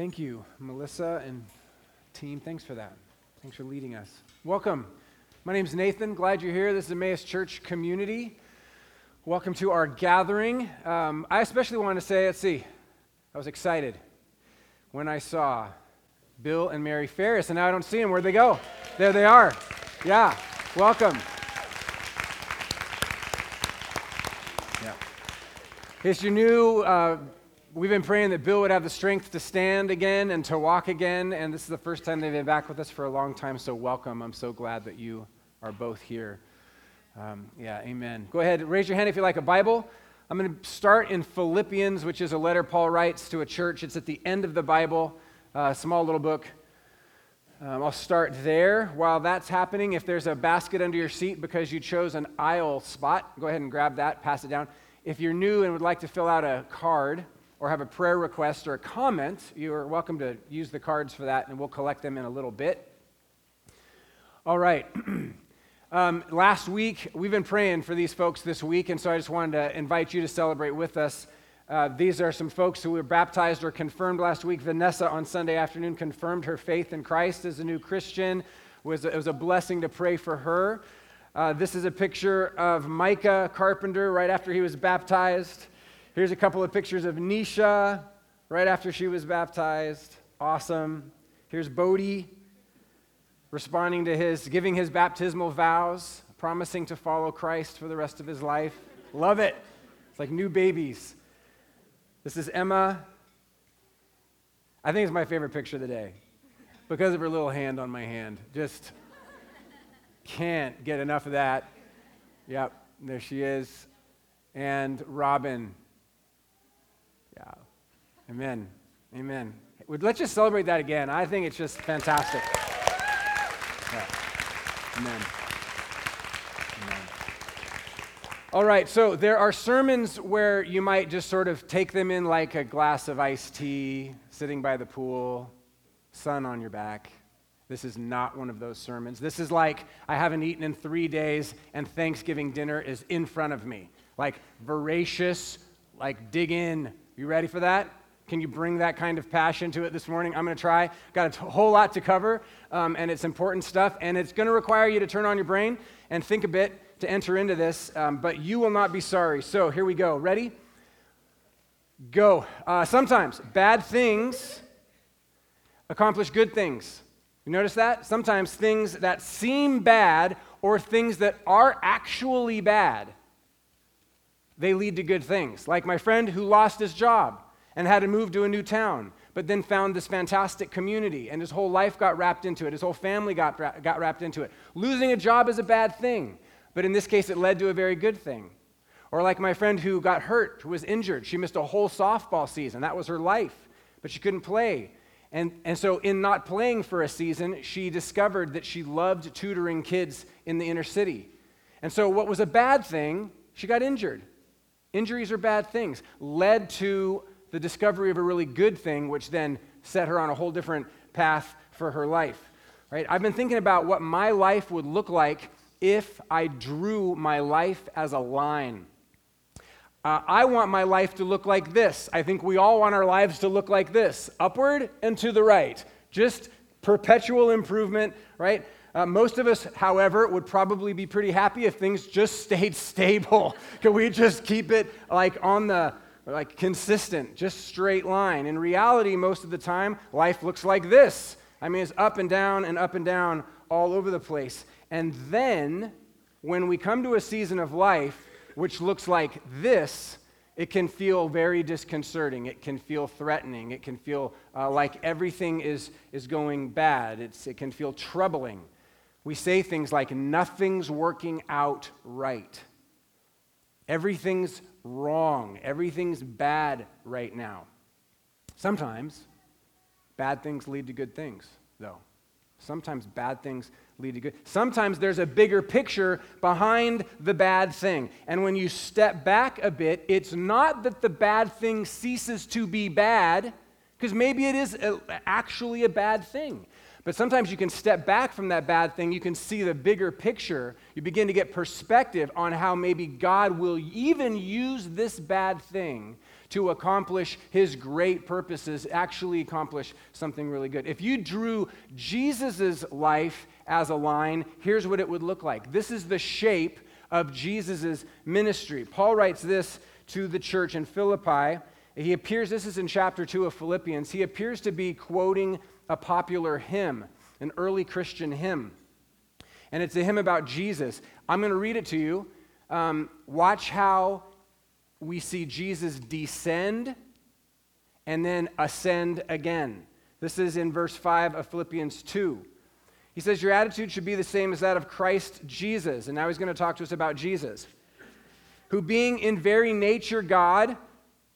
Thank you, Melissa and team. Thanks for that. Thanks for leading us. Welcome. My name is Nathan. Glad you're here. This is Emmaus Church Community. Welcome to our gathering. Um, I especially want to say, let's see, I was excited when I saw Bill and Mary Ferris, and now I don't see them. Where'd they go? There they are. Yeah, welcome. Yeah. If you're new, uh, we've been praying that Bill would have the strength to stand again and to walk again, and this is the first time they've been back with us for a long time, so welcome. I'm so glad that you are both here. Um, yeah, amen. Go ahead, raise your hand if you like a Bible. I'm going to start in Philippians, which is a letter Paul writes to a church. It's at the end of the Bible, a small little book. Um, I'll start there. While that's happening, if there's a basket under your seat because you chose an aisle spot, go ahead and grab that, pass it down. If you're new and would like to fill out a card, or have a prayer request or a comment, you are welcome to use the cards for that, and we'll collect them in a little bit. All right. um, last week, we've been praying for these folks this week, and so I just wanted to invite you to celebrate with us. Uh, these are some folks who were baptized or confirmed last week. Vanessa on Sunday afternoon confirmed her faith in Christ as a new Christian. It was, it was a blessing to pray for her. Uh, this is a picture of Micah Carpenter right after he was baptized. Here's a couple of pictures of Nisha right after she was baptized. Awesome. Here's Bodie responding to his, giving his baptismal vows, promising to follow Christ for the rest of his life. Love it. It's like new babies. This is Emma. I think it's my favorite picture of the day because of her little hand on my hand. Just can't get enough of that. Yep, there she is. And Robin. Amen. Amen. Let's just celebrate that again. I think it's just fantastic. Yeah. Amen. Amen. All right, so there are sermons where you might just sort of take them in like a glass of iced tea, sitting by the pool, sun on your back. This is not one of those sermons. This is like I haven't eaten in three days and Thanksgiving dinner is in front of me. Like voracious, like dig in, you ready for that? Can you bring that kind of passion to it this morning? I'm going to try. Got a whole lot to cover, um, and it's important stuff, and it's going to require you to turn on your brain and think a bit to enter into this, um, but you will not be sorry. So here we go. Ready? Go. Uh, sometimes bad things accomplish good things. You notice that? Sometimes things that seem bad or things that are actually bad they lead to good things. Like my friend who lost his job and had to move to a new town, but then found this fantastic community, and his whole life got wrapped into it. His whole family got, got wrapped into it. Losing a job is a bad thing, but in this case, it led to a very good thing. Or like my friend who got hurt, who was injured. She missed a whole softball season. That was her life, but she couldn't play. And, and so, in not playing for a season, she discovered that she loved tutoring kids in the inner city. And so, what was a bad thing, she got injured. Injuries are bad things, led to the discovery of a really good thing, which then set her on a whole different path for her life. Right? I've been thinking about what my life would look like if I drew my life as a line. Uh, I want my life to look like this. I think we all want our lives to look like this upward and to the right. Just perpetual improvement, right? Uh, most of us, however, would probably be pretty happy if things just stayed stable. Could we just keep it like on the like consistent, just straight line? In reality, most of the time, life looks like this. I mean, it's up and down and up and down all over the place. And then, when we come to a season of life which looks like this, it can feel very disconcerting. It can feel threatening. It can feel uh, like everything is, is going bad. It's, it can feel troubling we say things like, nothing's working out right. Everything's wrong. Everything's bad right now. Sometimes bad things lead to good things, though. Sometimes bad things lead to good. Sometimes there's a bigger picture behind the bad thing. And when you step back a bit, it's not that the bad thing ceases to be bad, because maybe it is actually a bad thing. But sometimes you can step back from that bad thing. You can see the bigger picture. You begin to get perspective on how maybe God will even use this bad thing to accomplish his great purposes, actually accomplish something really good. If you drew Jesus' life as a line, here's what it would look like. This is the shape of Jesus' ministry. Paul writes this to the church in Philippi. He appears, this is in chapter 2 of Philippians, he appears to be quoting a popular hymn, an early Christian hymn. And it's a hymn about Jesus. I'm going to read it to you. Um, watch how we see Jesus descend and then ascend again. This is in verse 5 of Philippians 2. He says, Your attitude should be the same as that of Christ Jesus. And now he's going to talk to us about Jesus, who being in very nature God,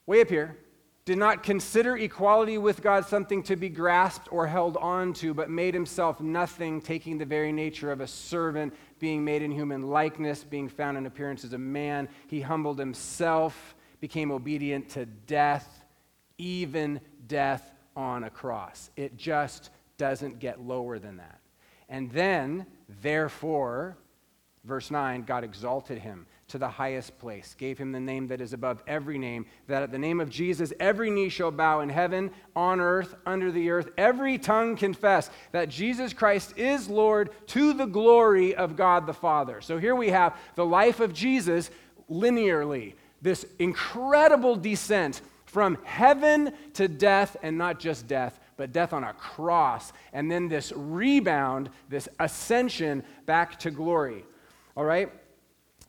way up here, did not consider equality with God something to be grasped or held on to, but made himself nothing, taking the very nature of a servant, being made in human likeness, being found in appearance as a man. He humbled himself, became obedient to death, even death on a cross. It just doesn't get lower than that. And then, therefore, verse 9, God exalted him to the highest place, gave him the name that is above every name, that at the name of Jesus every knee shall bow in heaven, on earth, under the earth, every tongue confess that Jesus Christ is Lord to the glory of God the Father. So here we have the life of Jesus linearly, this incredible descent from heaven to death, and not just death, but death on a cross, and then this rebound, this ascension back to glory. All right?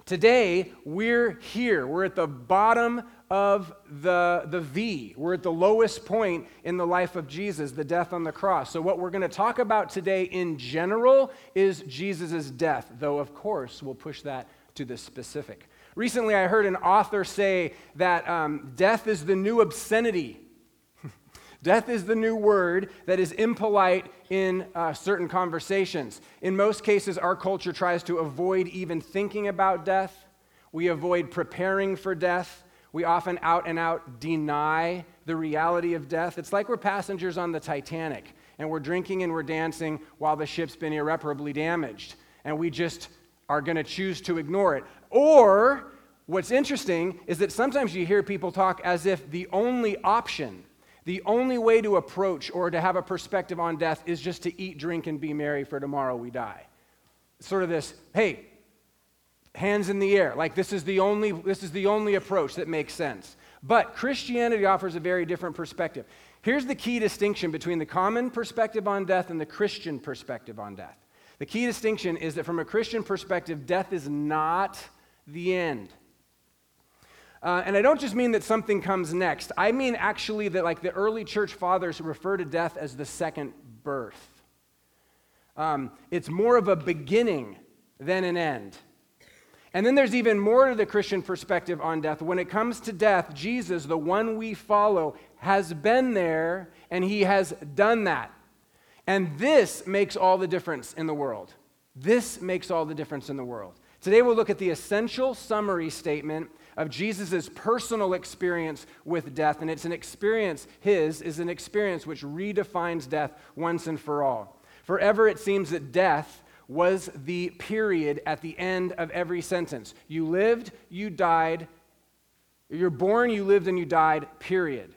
Today, we're here. We're at the bottom of the, the V. We're at the lowest point in the life of Jesus, the death on the cross. So, what we're going to talk about today in general is Jesus' death, though, of course, we'll push that to the specific. Recently, I heard an author say that um, death is the new obscenity. Death is the new word that is impolite in uh, certain conversations. In most cases, our culture tries to avoid even thinking about death. We avoid preparing for death. We often out and out deny the reality of death. It's like we're passengers on the Titanic and we're drinking and we're dancing while the ship's been irreparably damaged. And we just are going to choose to ignore it. Or, what's interesting is that sometimes you hear people talk as if the only option the only way to approach or to have a perspective on death is just to eat, drink, and be merry, for tomorrow we die. Sort of this, hey, hands in the air. Like this is the only, this is the only approach that makes sense. But Christianity offers a very different perspective. Here's the key distinction between the common perspective on death and the Christian perspective on death. The key distinction is that from a Christian perspective, death is not the end. Uh, and I don't just mean that something comes next. I mean actually that, like, the early church fathers refer to death as the second birth. Um, it's more of a beginning than an end. And then there's even more to the Christian perspective on death. When it comes to death, Jesus, the one we follow, has been there and he has done that. And this makes all the difference in the world. This makes all the difference in the world. Today we'll look at the essential summary statement of Jesus' personal experience with death. And it's an experience, his is an experience which redefines death once and for all. Forever, it seems that death was the period at the end of every sentence. You lived, you died. You're born, you lived, and you died, period.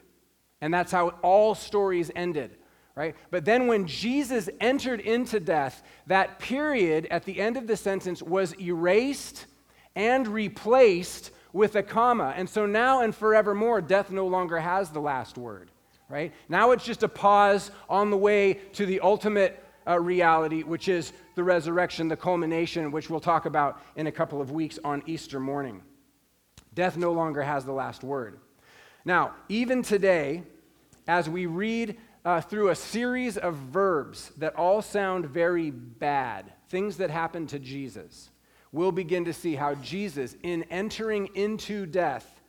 And that's how all stories ended, right? But then when Jesus entered into death, that period at the end of the sentence was erased and replaced with a comma. And so now and forevermore, death no longer has the last word, right? Now it's just a pause on the way to the ultimate uh, reality, which is the resurrection, the culmination, which we'll talk about in a couple of weeks on Easter morning. Death no longer has the last word. Now, even today, as we read uh, through a series of verbs that all sound very bad, things that happened to Jesus, we'll begin to see how Jesus, in entering into death,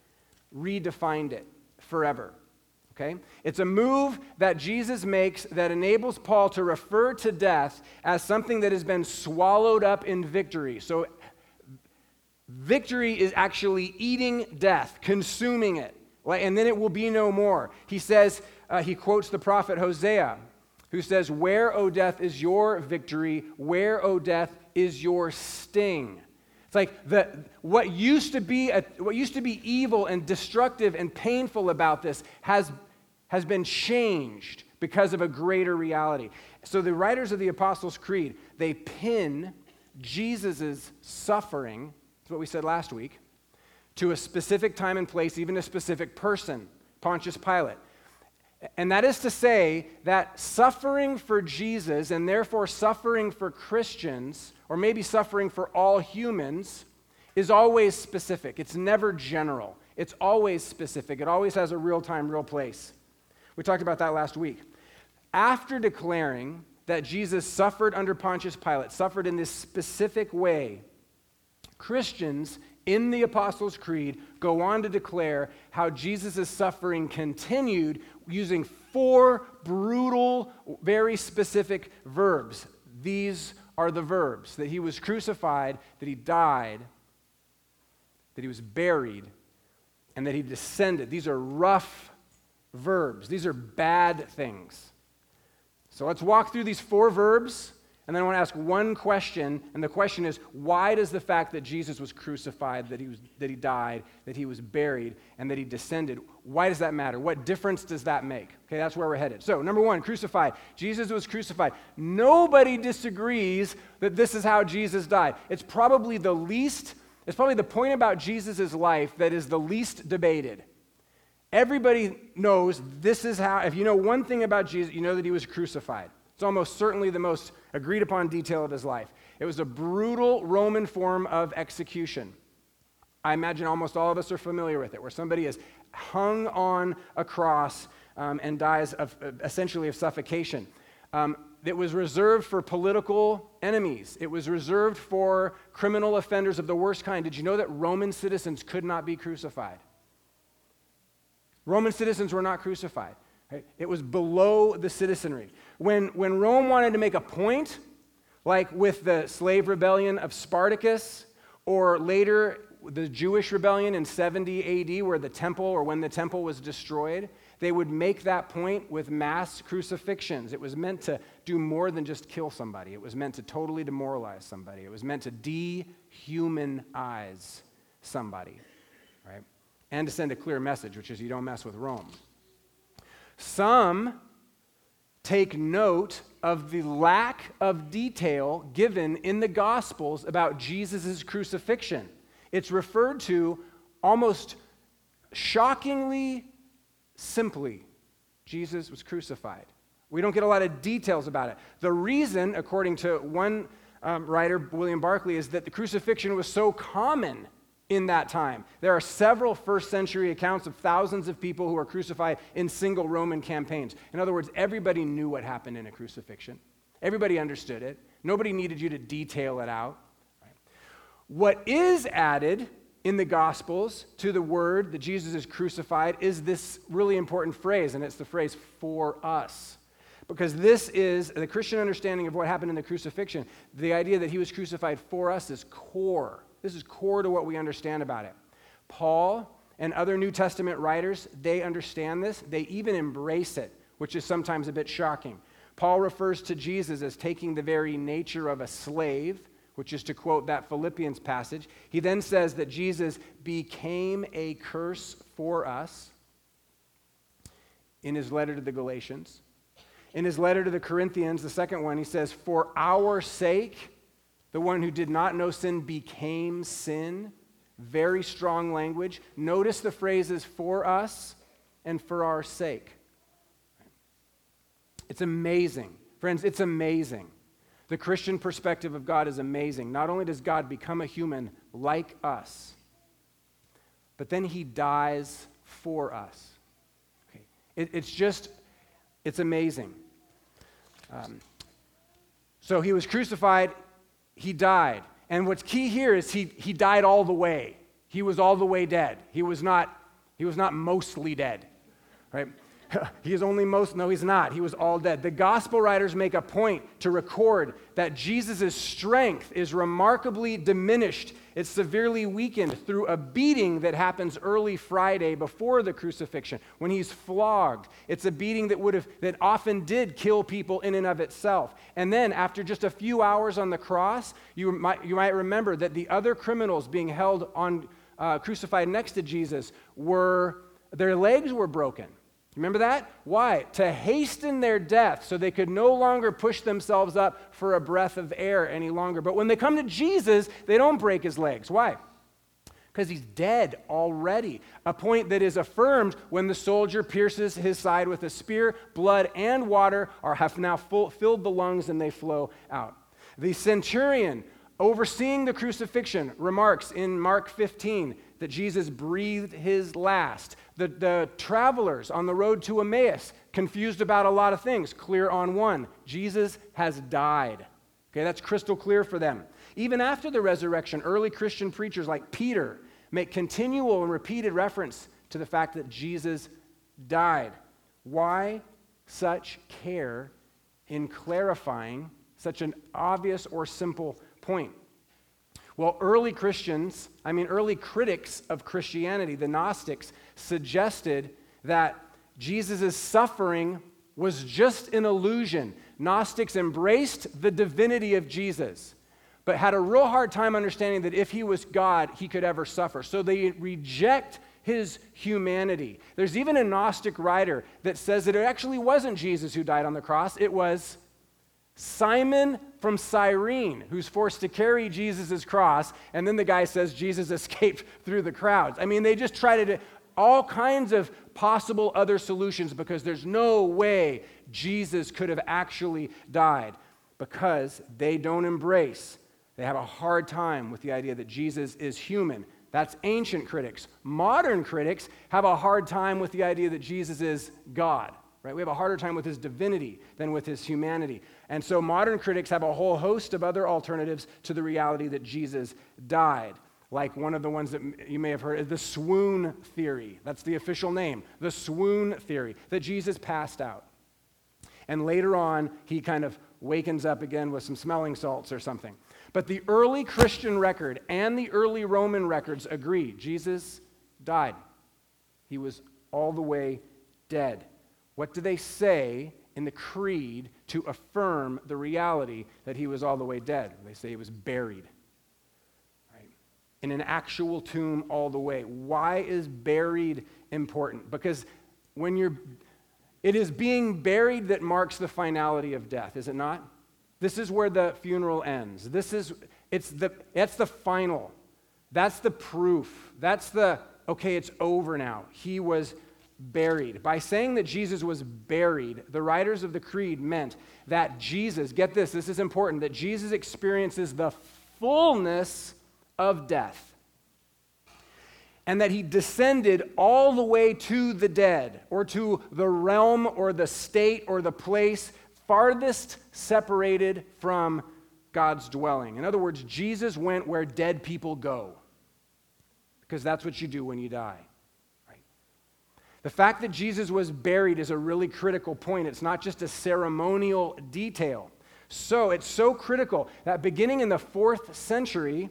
redefined it forever. Okay? It's a move that Jesus makes that enables Paul to refer to death as something that has been swallowed up in victory. So, victory is actually eating death, consuming it, and then it will be no more. He says, uh, he quotes the prophet Hosea who says, Where, O death, is your victory? Where, O death, is your sting? It's like the, what, used to be a, what used to be evil and destructive and painful about this has, has been changed because of a greater reality. So the writers of the Apostles' Creed, they pin Jesus' suffering, that's what we said last week, to a specific time and place, even a specific person, Pontius Pilate. And that is to say that suffering for Jesus and therefore suffering for Christians, or maybe suffering for all humans, is always specific. It's never general, it's always specific. It always has a real time, real place. We talked about that last week. After declaring that Jesus suffered under Pontius Pilate, suffered in this specific way, Christians in the Apostles' Creed go on to declare how Jesus' suffering continued using four brutal, very specific verbs. These are the verbs that he was crucified, that he died, that he was buried, and that he descended. These are rough verbs, these are bad things. So let's walk through these four verbs and then I want to ask one question, and the question is why does the fact that Jesus was crucified, that he, was, that he died, that he was buried, and that he descended, why does that matter? What difference does that make? Okay, that's where we're headed. So, number one, crucified. Jesus was crucified. Nobody disagrees that this is how Jesus died. It's probably the least, it's probably the point about Jesus' life that is the least debated. Everybody knows this is how, if you know one thing about Jesus, you know that he was crucified. It's almost certainly the most agreed upon detail of his life. It was a brutal Roman form of execution. I imagine almost all of us are familiar with it, where somebody is hung on a cross um, and dies of, essentially of suffocation. Um, it was reserved for political enemies. It was reserved for criminal offenders of the worst kind. Did you know that Roman citizens could not be crucified? Roman citizens were not crucified. It was below the citizenry. When, when Rome wanted to make a point, like with the slave rebellion of Spartacus, or later the Jewish rebellion in 70 AD, where the temple or when the temple was destroyed, they would make that point with mass crucifixions. It was meant to do more than just kill somebody, it was meant to totally demoralize somebody, it was meant to dehumanize somebody, right? And to send a clear message, which is you don't mess with Rome. Some take note of the lack of detail given in the Gospels about Jesus' crucifixion. It's referred to almost shockingly simply Jesus was crucified. We don't get a lot of details about it. The reason, according to one um, writer, William Barclay, is that the crucifixion was so common in that time. There are several first century accounts of thousands of people who were crucified in single Roman campaigns. In other words, everybody knew what happened in a crucifixion, everybody understood it. Nobody needed you to detail it out. What is added in the Gospels to the word that Jesus is crucified is this really important phrase, and it's the phrase for us. Because this is the Christian understanding of what happened in the crucifixion. The idea that he was crucified for us is core this is core to what we understand about it. Paul and other New Testament writers, they understand this. They even embrace it, which is sometimes a bit shocking. Paul refers to Jesus as taking the very nature of a slave, which is to quote that Philippians passage. He then says that Jesus became a curse for us in his letter to the Galatians. In his letter to the Corinthians, the second one, he says, For our sake, the one who did not know sin became sin. Very strong language. Notice the phrases for us and for our sake. It's amazing. Friends, it's amazing. The Christian perspective of God is amazing. Not only does God become a human like us, but then he dies for us. Okay. It, it's just, it's amazing. Um, so he was crucified he died. And what's key here is he, he died all the way. He was all the way dead. He was not, he was not mostly dead, right? he is only most, no, he's not. He was all dead. The gospel writers make a point to record that Jesus' strength is remarkably diminished. It's severely weakened through a beating that happens early Friday before the crucifixion when he's flogged. It's a beating that would have, that often did kill people in and of itself. And then after just a few hours on the cross, you might, you might remember that the other criminals being held on, uh, crucified next to Jesus were, their legs were broken. Remember that? Why? To hasten their death so they could no longer push themselves up for a breath of air any longer. But when they come to Jesus, they don't break his legs. Why? Because he's dead already. A point that is affirmed when the soldier pierces his side with a spear. Blood and water are, have now full, filled the lungs and they flow out. The centurion overseeing the crucifixion remarks in Mark 15 that Jesus breathed his last. The, the travelers on the road to Emmaus, confused about a lot of things, clear on one Jesus has died. Okay, that's crystal clear for them. Even after the resurrection, early Christian preachers like Peter make continual and repeated reference to the fact that Jesus died. Why such care in clarifying such an obvious or simple point? Well, early Christians, I mean, early critics of Christianity, the Gnostics, suggested that Jesus' suffering was just an illusion. Gnostics embraced the divinity of Jesus, but had a real hard time understanding that if he was God, he could ever suffer. So they reject his humanity. There's even a Gnostic writer that says that it actually wasn't Jesus who died on the cross, it was Simon from Cyrene, who's forced to carry Jesus' cross, and then the guy says Jesus escaped through the crowds. I mean, they just try to all kinds of possible other solutions because there's no way Jesus could have actually died because they don't embrace. They have a hard time with the idea that Jesus is human. That's ancient critics. Modern critics have a hard time with the idea that Jesus is God right? We have a harder time with his divinity than with his humanity. And so modern critics have a whole host of other alternatives to the reality that Jesus died. Like one of the ones that you may have heard is the swoon theory. That's the official name, the swoon theory, that Jesus passed out. And later on, he kind of wakens up again with some smelling salts or something. But the early Christian record and the early Roman records agree Jesus died. He was all the way dead. What do they say in the creed to affirm the reality that he was all the way dead? They say he was buried. Right? In an actual tomb all the way. Why is buried important? Because when you're it is being buried that marks the finality of death, is it not? This is where the funeral ends. This is it's the that's the final. That's the proof. That's the okay, it's over now. He was buried. By saying that Jesus was buried, the writers of the creed meant that Jesus, get this, this is important, that Jesus experiences the fullness of death. And that he descended all the way to the dead, or to the realm, or the state, or the place farthest separated from God's dwelling. In other words, Jesus went where dead people go, because that's what you do when you die. The fact that Jesus was buried is a really critical point. It's not just a ceremonial detail. So it's so critical that beginning in the fourth century,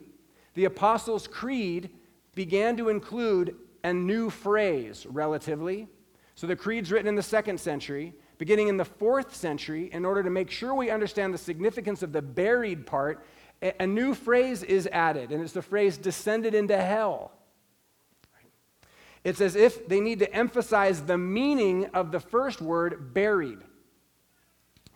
the Apostles' Creed began to include a new phrase, relatively. So the creed's written in the second century. Beginning in the fourth century, in order to make sure we understand the significance of the buried part, a new phrase is added, and it's the phrase descended into hell. It's as if they need to emphasize the meaning of the first word, buried.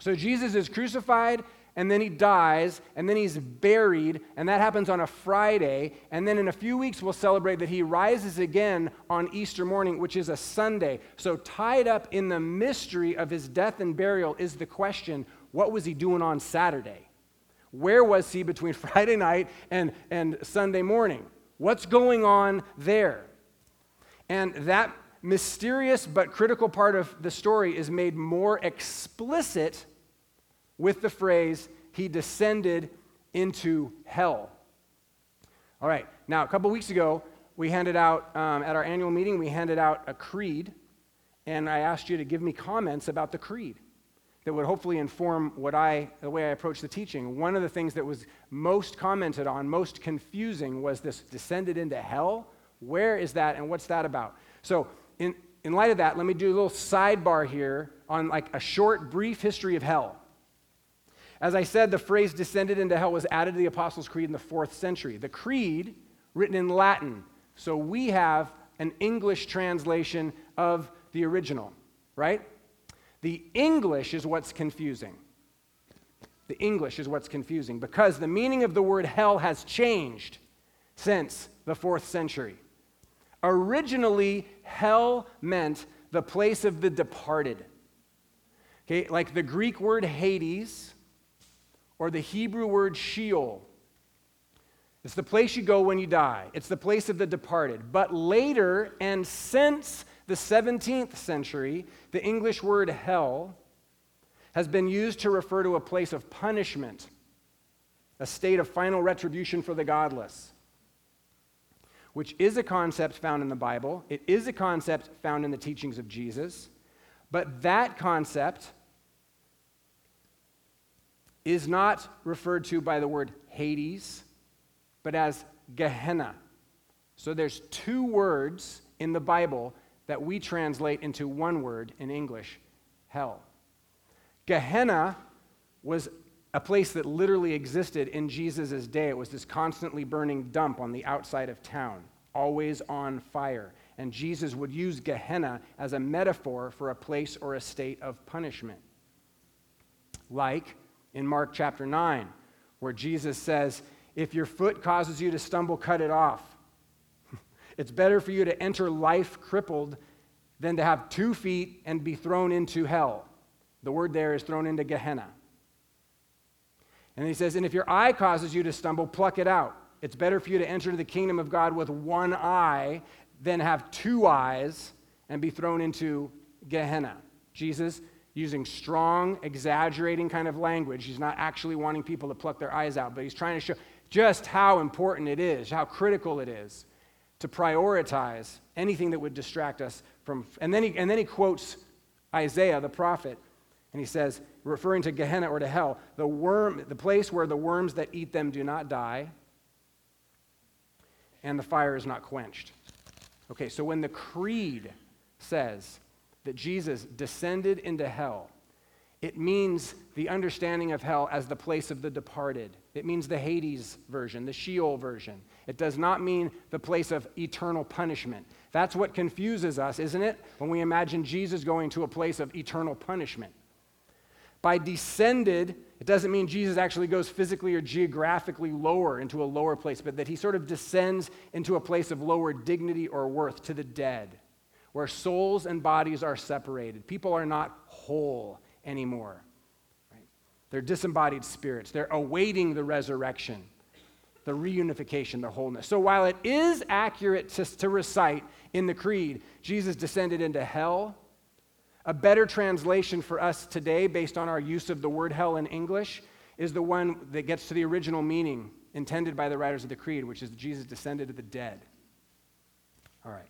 So Jesus is crucified, and then he dies, and then he's buried, and that happens on a Friday. And then in a few weeks, we'll celebrate that he rises again on Easter morning, which is a Sunday. So, tied up in the mystery of his death and burial is the question what was he doing on Saturday? Where was he between Friday night and, and Sunday morning? What's going on there? And that mysterious but critical part of the story is made more explicit with the phrase, He descended into hell. All right, now a couple weeks ago, we handed out, um, at our annual meeting, we handed out a creed. and I asked you to give me comments about the creed that would hopefully inform what I, the way I approach the teaching. One of the things that was most commented on, most confusing, was this descended into hell. Where is that and what's that about? So, in, in light of that, let me do a little sidebar here on like a short, brief history of hell. As I said, the phrase descended into hell was added to the Apostles' Creed in the fourth century. The creed, written in Latin, so we have an English translation of the original, right? The English is what's confusing. The English is what's confusing because the meaning of the word hell has changed since the fourth century. Originally, hell meant the place of the departed. Okay, like the Greek word Hades or the Hebrew word Sheol. It's the place you go when you die, it's the place of the departed. But later, and since the 17th century, the English word hell has been used to refer to a place of punishment, a state of final retribution for the godless, which is a concept found in the Bible. It is a concept found in the teachings of Jesus. But that concept is not referred to by the word Hades, but as Gehenna. So there's two words in the Bible that we translate into one word in English hell. Gehenna was a place that literally existed in Jesus' day. It was this constantly burning dump on the outside of town, always on fire. And Jesus would use Gehenna as a metaphor for a place or a state of punishment. Like in Mark chapter 9, where Jesus says, If your foot causes you to stumble, cut it off. It's better for you to enter life crippled than to have two feet and be thrown into hell. The word there is thrown into Gehenna. And he says, And if your eye causes you to stumble, pluck it out. It's better for you to enter the kingdom of God with one eye than have two eyes and be thrown into Gehenna. Jesus, using strong, exaggerating kind of language, he's not actually wanting people to pluck their eyes out, but he's trying to show just how important it is, how critical it is to prioritize anything that would distract us from. And then he, and then he quotes Isaiah, the prophet, and he says, referring to Gehenna or to hell, the worm, the place where the worms that eat them do not die, and the fire is not quenched. Okay, so when the creed says that Jesus descended into hell, it means the understanding of hell as the place of the departed. It means the Hades version, the Sheol version. It does not mean the place of eternal punishment. That's what confuses us, isn't it? When we imagine Jesus going to a place of eternal punishment. By descended, it doesn't mean Jesus actually goes physically or geographically lower into a lower place, but that he sort of descends into a place of lower dignity or worth to the dead, where souls and bodies are separated. People are not whole anymore. Right? They're disembodied spirits. They're awaiting the resurrection, the reunification, the wholeness. So while it is accurate to, to recite in the creed, Jesus descended into hell, a better translation for us today, based on our use of the word hell in English, is the one that gets to the original meaning intended by the writers of the creed, which is Jesus descended to the dead. All right.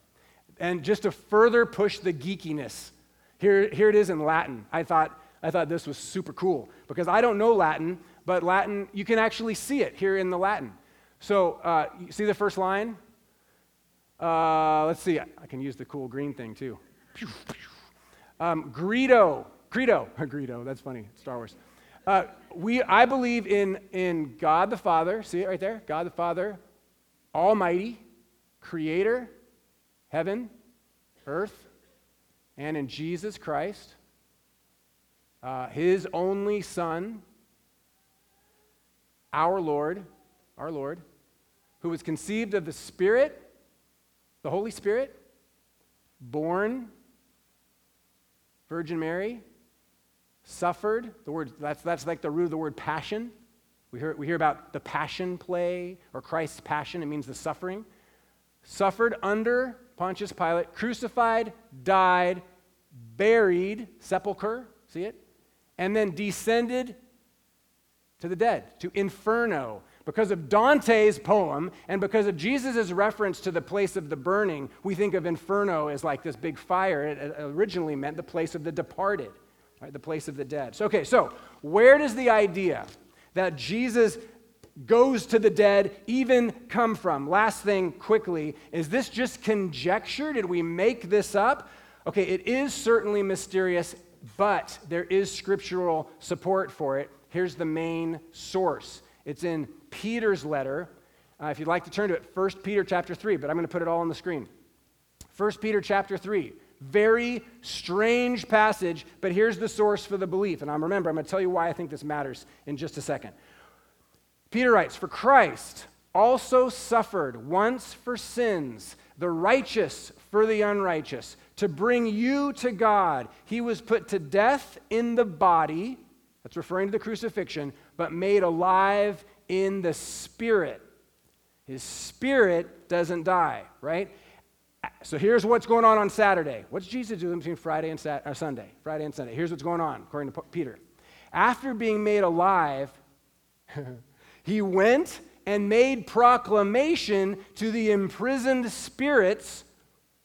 And just to further push the geekiness, here, here it is in Latin. I thought I thought this was super cool because I don't know Latin, but Latin, you can actually see it here in the Latin. So, uh, you see the first line? Uh, let's see. I can use the cool green thing too. Um, Greedo, Credo, Greedo, that's funny, Star Wars. Uh, we, I believe in, in God the Father, see it right there? God the Father, Almighty, Creator, heaven, earth, and in Jesus Christ, uh, his only Son, our Lord, our Lord, who was conceived of the Spirit, the Holy Spirit, born, Virgin Mary, suffered. The word that's that's like the root of the word passion. We hear, we hear about the passion play or Christ's passion, it means the suffering. Suffered under Pontius Pilate, crucified, died, buried, sepulcher, see it? and then descended to the dead, to inferno. Because of Dante's poem and because of Jesus' reference to the place of the burning, we think of inferno as like this big fire. It originally meant the place of the departed, right? the place of the dead. So, okay, so where does the idea that Jesus goes to the dead even come from? Last thing, quickly, is this just conjecture? Did we make this up? Okay, it is certainly mysterious, but there is scriptural support for it. Here's the main source it's in Peter's letter. Uh, if you'd like to turn to it, 1 Peter chapter 3, but I'm going to put it all on the screen. 1 Peter chapter 3. Very strange passage, but here's the source for the belief. And I'm remember, I'm going to tell you why I think this matters in just a second. Peter writes, For Christ also suffered once for sins, the righteous for the unrighteous, to bring you to God. He was put to death in the body, that's referring to the crucifixion, but made alive in the spirit. His spirit doesn't die, right? So here's what's going on on Saturday. What's Jesus doing between Friday and Sat- uh, Sunday? Friday and Sunday. Here's what's going on, according to Peter. After being made alive, he went and made proclamation to the imprisoned spirits.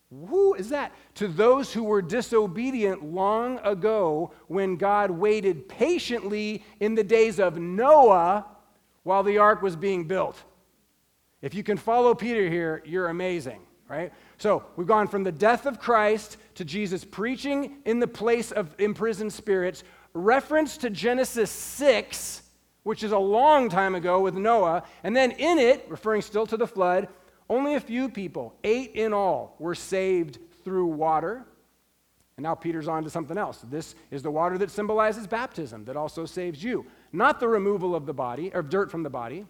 Who is that? To those who were disobedient long ago when God waited patiently in the days of Noah while the ark was being built. If you can follow Peter here, you're amazing, right? So we've gone from the death of Christ to Jesus preaching in the place of imprisoned spirits, reference to Genesis 6, which is a long time ago with Noah, and then in it, referring still to the flood, only a few people, eight in all, were saved through water. And now Peter's on to something else. This is the water that symbolizes baptism, that also saves you. Not the removal of the body, or dirt from the body,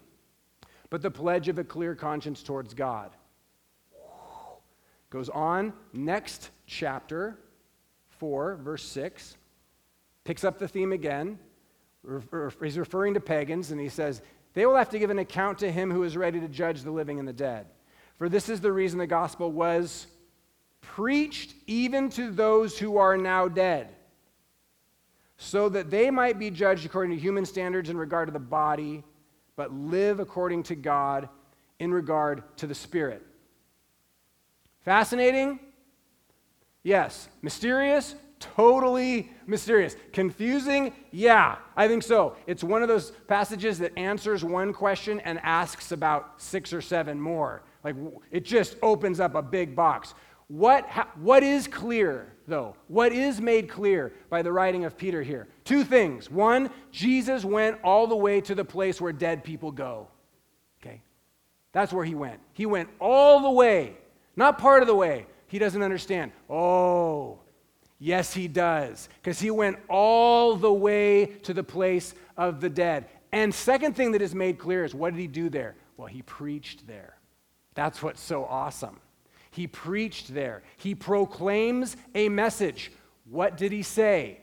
but the pledge of a clear conscience towards God. Goes on, next chapter, 4, verse 6, picks up the theme again. He's referring to pagans, and he says, They will have to give an account to him who is ready to judge the living and the dead. For this is the reason the gospel was preached even to those who are now dead, so that they might be judged according to human standards in regard to the body, but live according to God in regard to the spirit. Fascinating? Yes. Mysterious? Totally mysterious. Confusing? Yeah, I think so. It's one of those passages that answers one question and asks about six or seven more. Like it just opens up a big box. What, what is clear, though? What is made clear by the writing of Peter here? Two things. One, Jesus went all the way to the place where dead people go. Okay? That's where he went. He went all the way, not part of the way. He doesn't understand. Oh, yes, he does. Because he went all the way to the place of the dead. And second thing that is made clear is what did he do there? Well, he preached there. That's what's so awesome. He preached there. He proclaims a message. What did he say?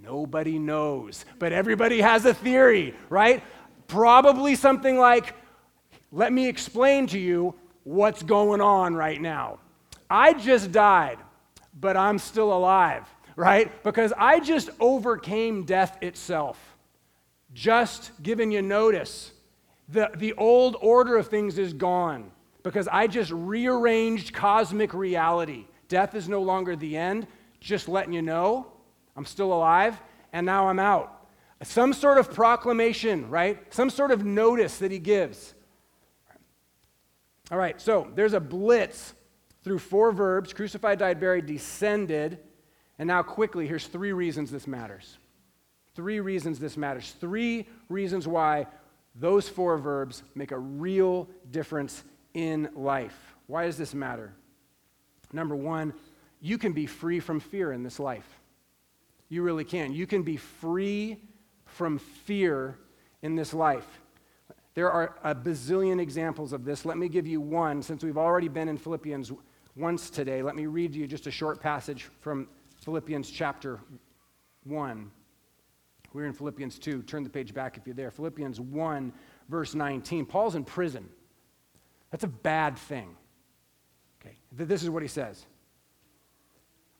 Nobody knows, but everybody has a theory, right? Probably something like, let me explain to you what's going on right now. I just died, but I'm still alive, right? Because I just overcame death itself. Just giving you notice. The, the old order of things is gone because I just rearranged cosmic reality. Death is no longer the end, just letting you know I'm still alive, and now I'm out. Some sort of proclamation, right? Some sort of notice that he gives. All right, so there's a blitz through four verbs crucified, died, buried, descended. And now, quickly, here's three reasons this matters. Three reasons this matters. Three reasons why those four verbs make a real difference in life. Why does this matter? Number one, you can be free from fear in this life. You really can. You can be free from fear in this life. There are a bazillion examples of this. Let me give you one. Since we've already been in Philippians once today, let me read you just a short passage from Philippians chapter 1. We're in Philippians 2. Turn the page back if you're there. Philippians 1, verse 19. Paul's in prison. That's a bad thing. Okay, this is what he says.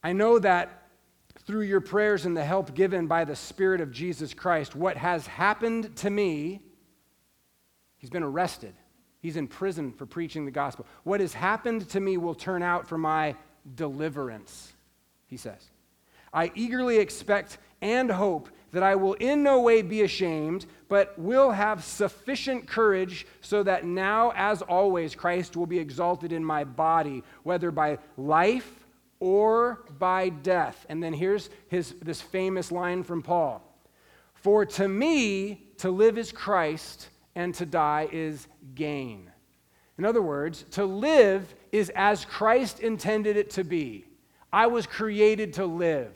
I know that through your prayers and the help given by the Spirit of Jesus Christ, what has happened to me He's been arrested. He's in prison for preaching the gospel. What has happened to me will turn out for my deliverance, he says. I eagerly expect and hope that I will in no way be ashamed, but will have sufficient courage so that now, as always, Christ will be exalted in my body, whether by life or by death. And then here's his, this famous line from Paul For to me, to live is Christ, and to die is gain. In other words, to live is as Christ intended it to be. I was created to live.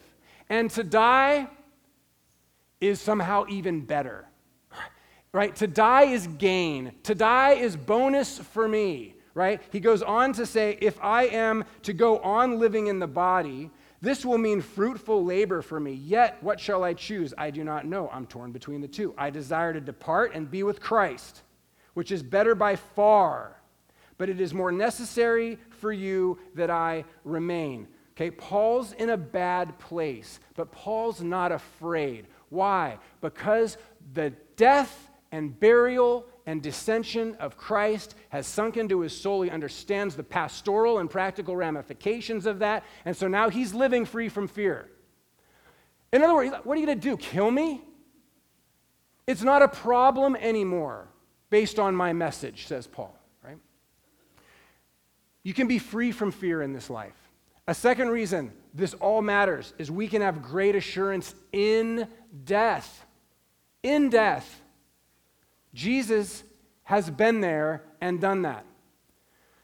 And to die is somehow even better. Right? To die is gain. To die is bonus for me. Right? He goes on to say, if I am to go on living in the body, this will mean fruitful labor for me. Yet, what shall I choose? I do not know. I'm torn between the two. I desire to depart and be with Christ, which is better by far. But it is more necessary for you that I remain. Okay, Paul's in a bad place, but Paul's not afraid. Why? Because the death and burial and descension of Christ has sunk into his soul. He understands the pastoral and practical ramifications of that. And so now he's living free from fear. In other words, what are you going to do? Kill me? It's not a problem anymore based on my message, says Paul, right? You can be free from fear in this life. A second reason this all matters is we can have great assurance in death. In death. Jesus has been there and done that.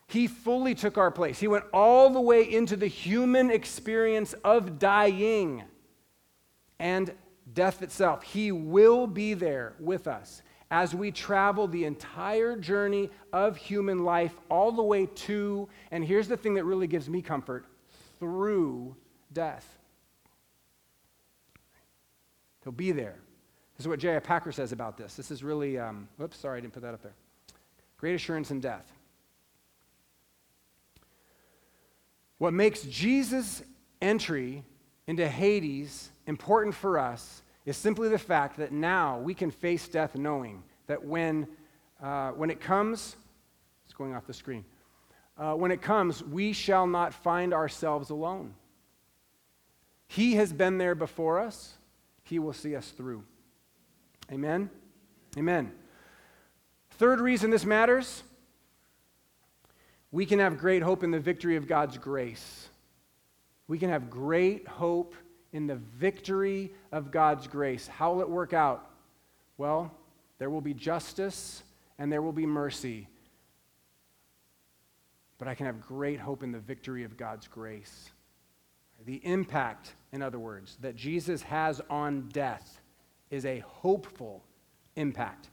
He fully took our place. He went all the way into the human experience of dying and death itself. He will be there with us as we travel the entire journey of human life all the way to, and here's the thing that really gives me comfort through death. He'll be there. This is what J.I. Packer says about this. This is really, um, whoops, sorry, I didn't put that up there. Great assurance in death. What makes Jesus' entry into Hades important for us is simply the fact that now we can face death knowing that when, uh, when it comes, it's going off the screen uh, when it comes, we shall not find ourselves alone. He has been there before us, He will see us through. Amen? Amen. Third reason this matters we can have great hope in the victory of God's grace. We can have great hope in the victory of God's grace. How will it work out? Well, there will be justice and there will be mercy but I can have great hope in the victory of God's grace. The impact, in other words, that Jesus has on death is a hopeful impact.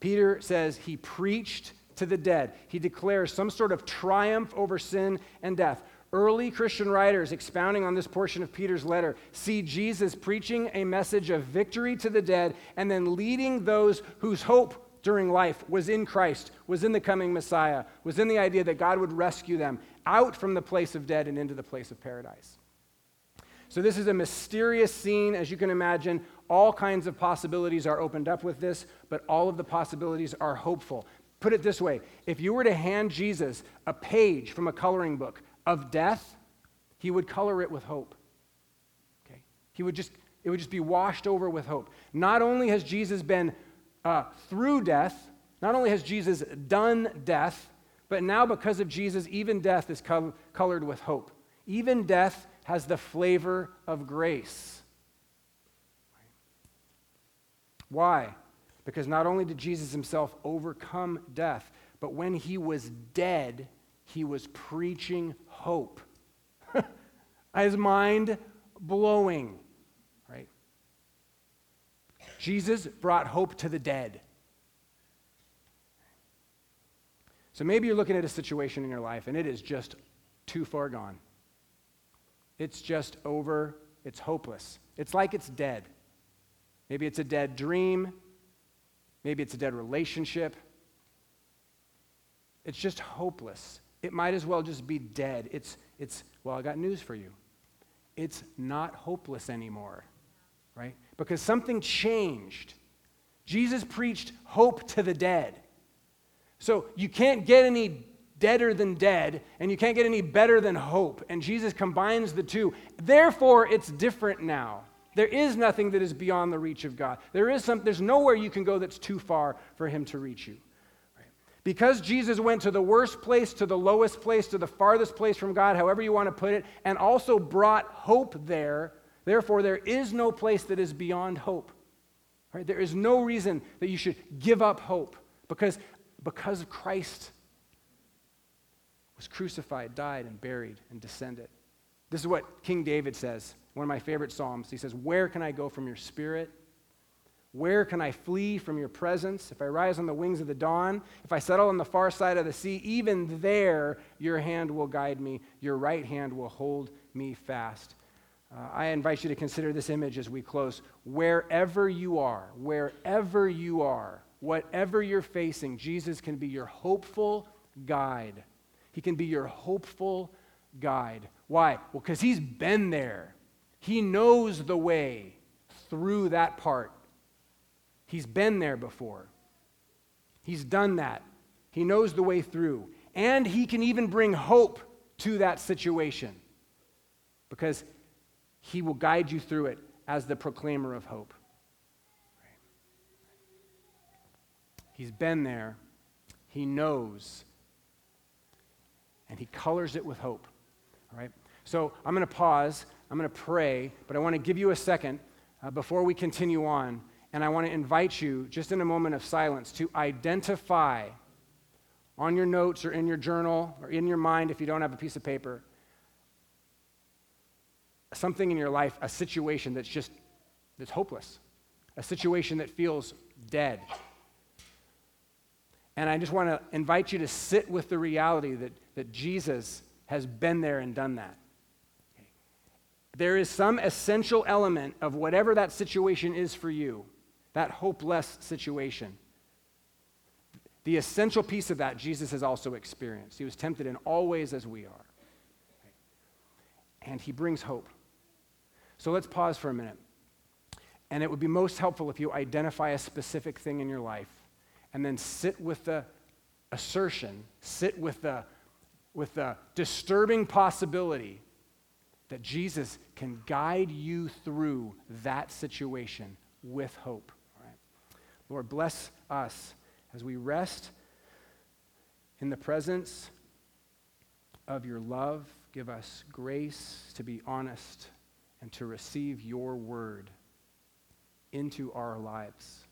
Peter says he preached to the dead. He declares some sort of triumph over sin and death. Early Christian writers expounding on this portion of Peter's letter see Jesus preaching a message of victory to the dead and then leading those whose hope during life was in Christ, was in the coming Messiah, was in the idea that God would rescue them out from the place of dead and into the place of paradise. So, this is a mysterious scene, as you can imagine. All kinds of possibilities are opened up with this, but all of the possibilities are hopeful. Put it this way if you were to hand Jesus a page from a coloring book of death, he would color it with hope. Okay? He would just, it would just be washed over with hope. Not only has Jesus been uh, through death, not only has Jesus done death, but now because of Jesus, even death is co- colored with hope. Even death has the flavor of grace. Why? Because not only did Jesus himself overcome death, but when he was dead, he was preaching hope. His mind blowing. Right? Jesus brought hope to the dead. So maybe you're looking at a situation in your life and it is just too far gone. It's just over. It's hopeless. It's like it's dead. Maybe it's a dead dream. Maybe it's a dead relationship. It's just hopeless. It might as well just be dead. It's, it's well, I got news for you. It's not hopeless anymore, right? because something changed. Jesus preached hope to the dead. So you can't get any deader than dead, and you can't get any better than hope. And Jesus combines the two. Therefore, it's different now. There is nothing that is beyond the reach of God. There is some, there's nowhere you can go that's too far for him to reach you. Because Jesus went to the worst place, to the lowest place, to the farthest place from God, however you want to put it, and also brought hope there, therefore, there is no place that is beyond hope. Right? There is no reason that you should give up hope because, because Christ was crucified, died, and buried, and descended. This is what King David says, one of my favorite Psalms. He says, Where can I go from your spirit? Where can I flee from your presence? If I rise on the wings of the dawn, if I settle on the far side of the sea, even there your hand will guide me, your right hand will hold me fast. Uh, I invite you to consider this image as we close. Wherever you are, wherever you are, whatever you're facing, Jesus can be your hopeful guide. He can be your hopeful guide. Why? Well, because he's been there. He knows the way through that part. He's been there before. He's done that. He knows the way through. And he can even bring hope to that situation because he will guide you through it as the proclaimer of hope. He's been there, he knows, and he colors it with hope. All right? So I'm going to pause, I'm going to pray, but I want to give you a second uh, before we continue on and I want to invite you, just in a moment of silence, to identify on your notes or in your journal or in your mind if you don't have a piece of paper something in your life, a situation that's just that's hopeless, a situation that feels dead. And I just want to invite you to sit with the reality that, that Jesus has been there and done that. There is some essential element of whatever that situation is for you that hopeless situation. The essential piece of that Jesus has also experienced. He was tempted in all ways as we are. And he brings hope. So let's pause for a minute. And it would be most helpful if you identify a specific thing in your life and then sit with the assertion, sit with the, with the disturbing possibility that Jesus can guide you through that situation with hope. Lord, bless us as we rest in the presence of your love. Give us grace to be honest and to receive your word into our lives.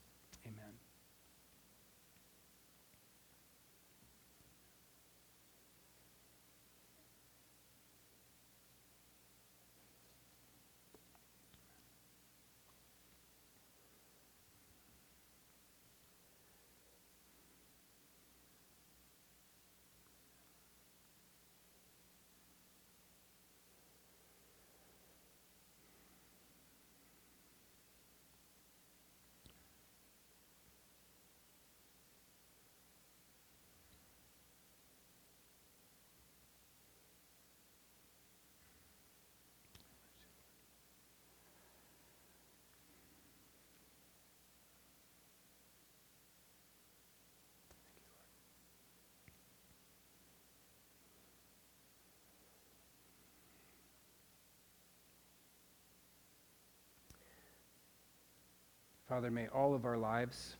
Father, may all of our lives,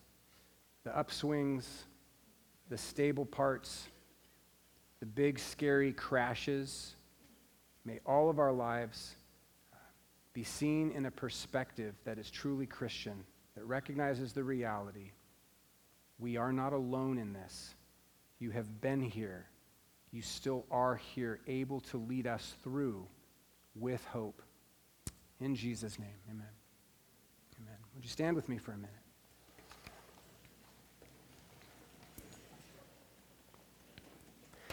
the upswings, the stable parts, the big scary crashes, may all of our lives uh, be seen in a perspective that is truly Christian, that recognizes the reality. We are not alone in this. You have been here. You still are here, able to lead us through with hope. In Jesus' name, amen. Would you stand with me for a minute?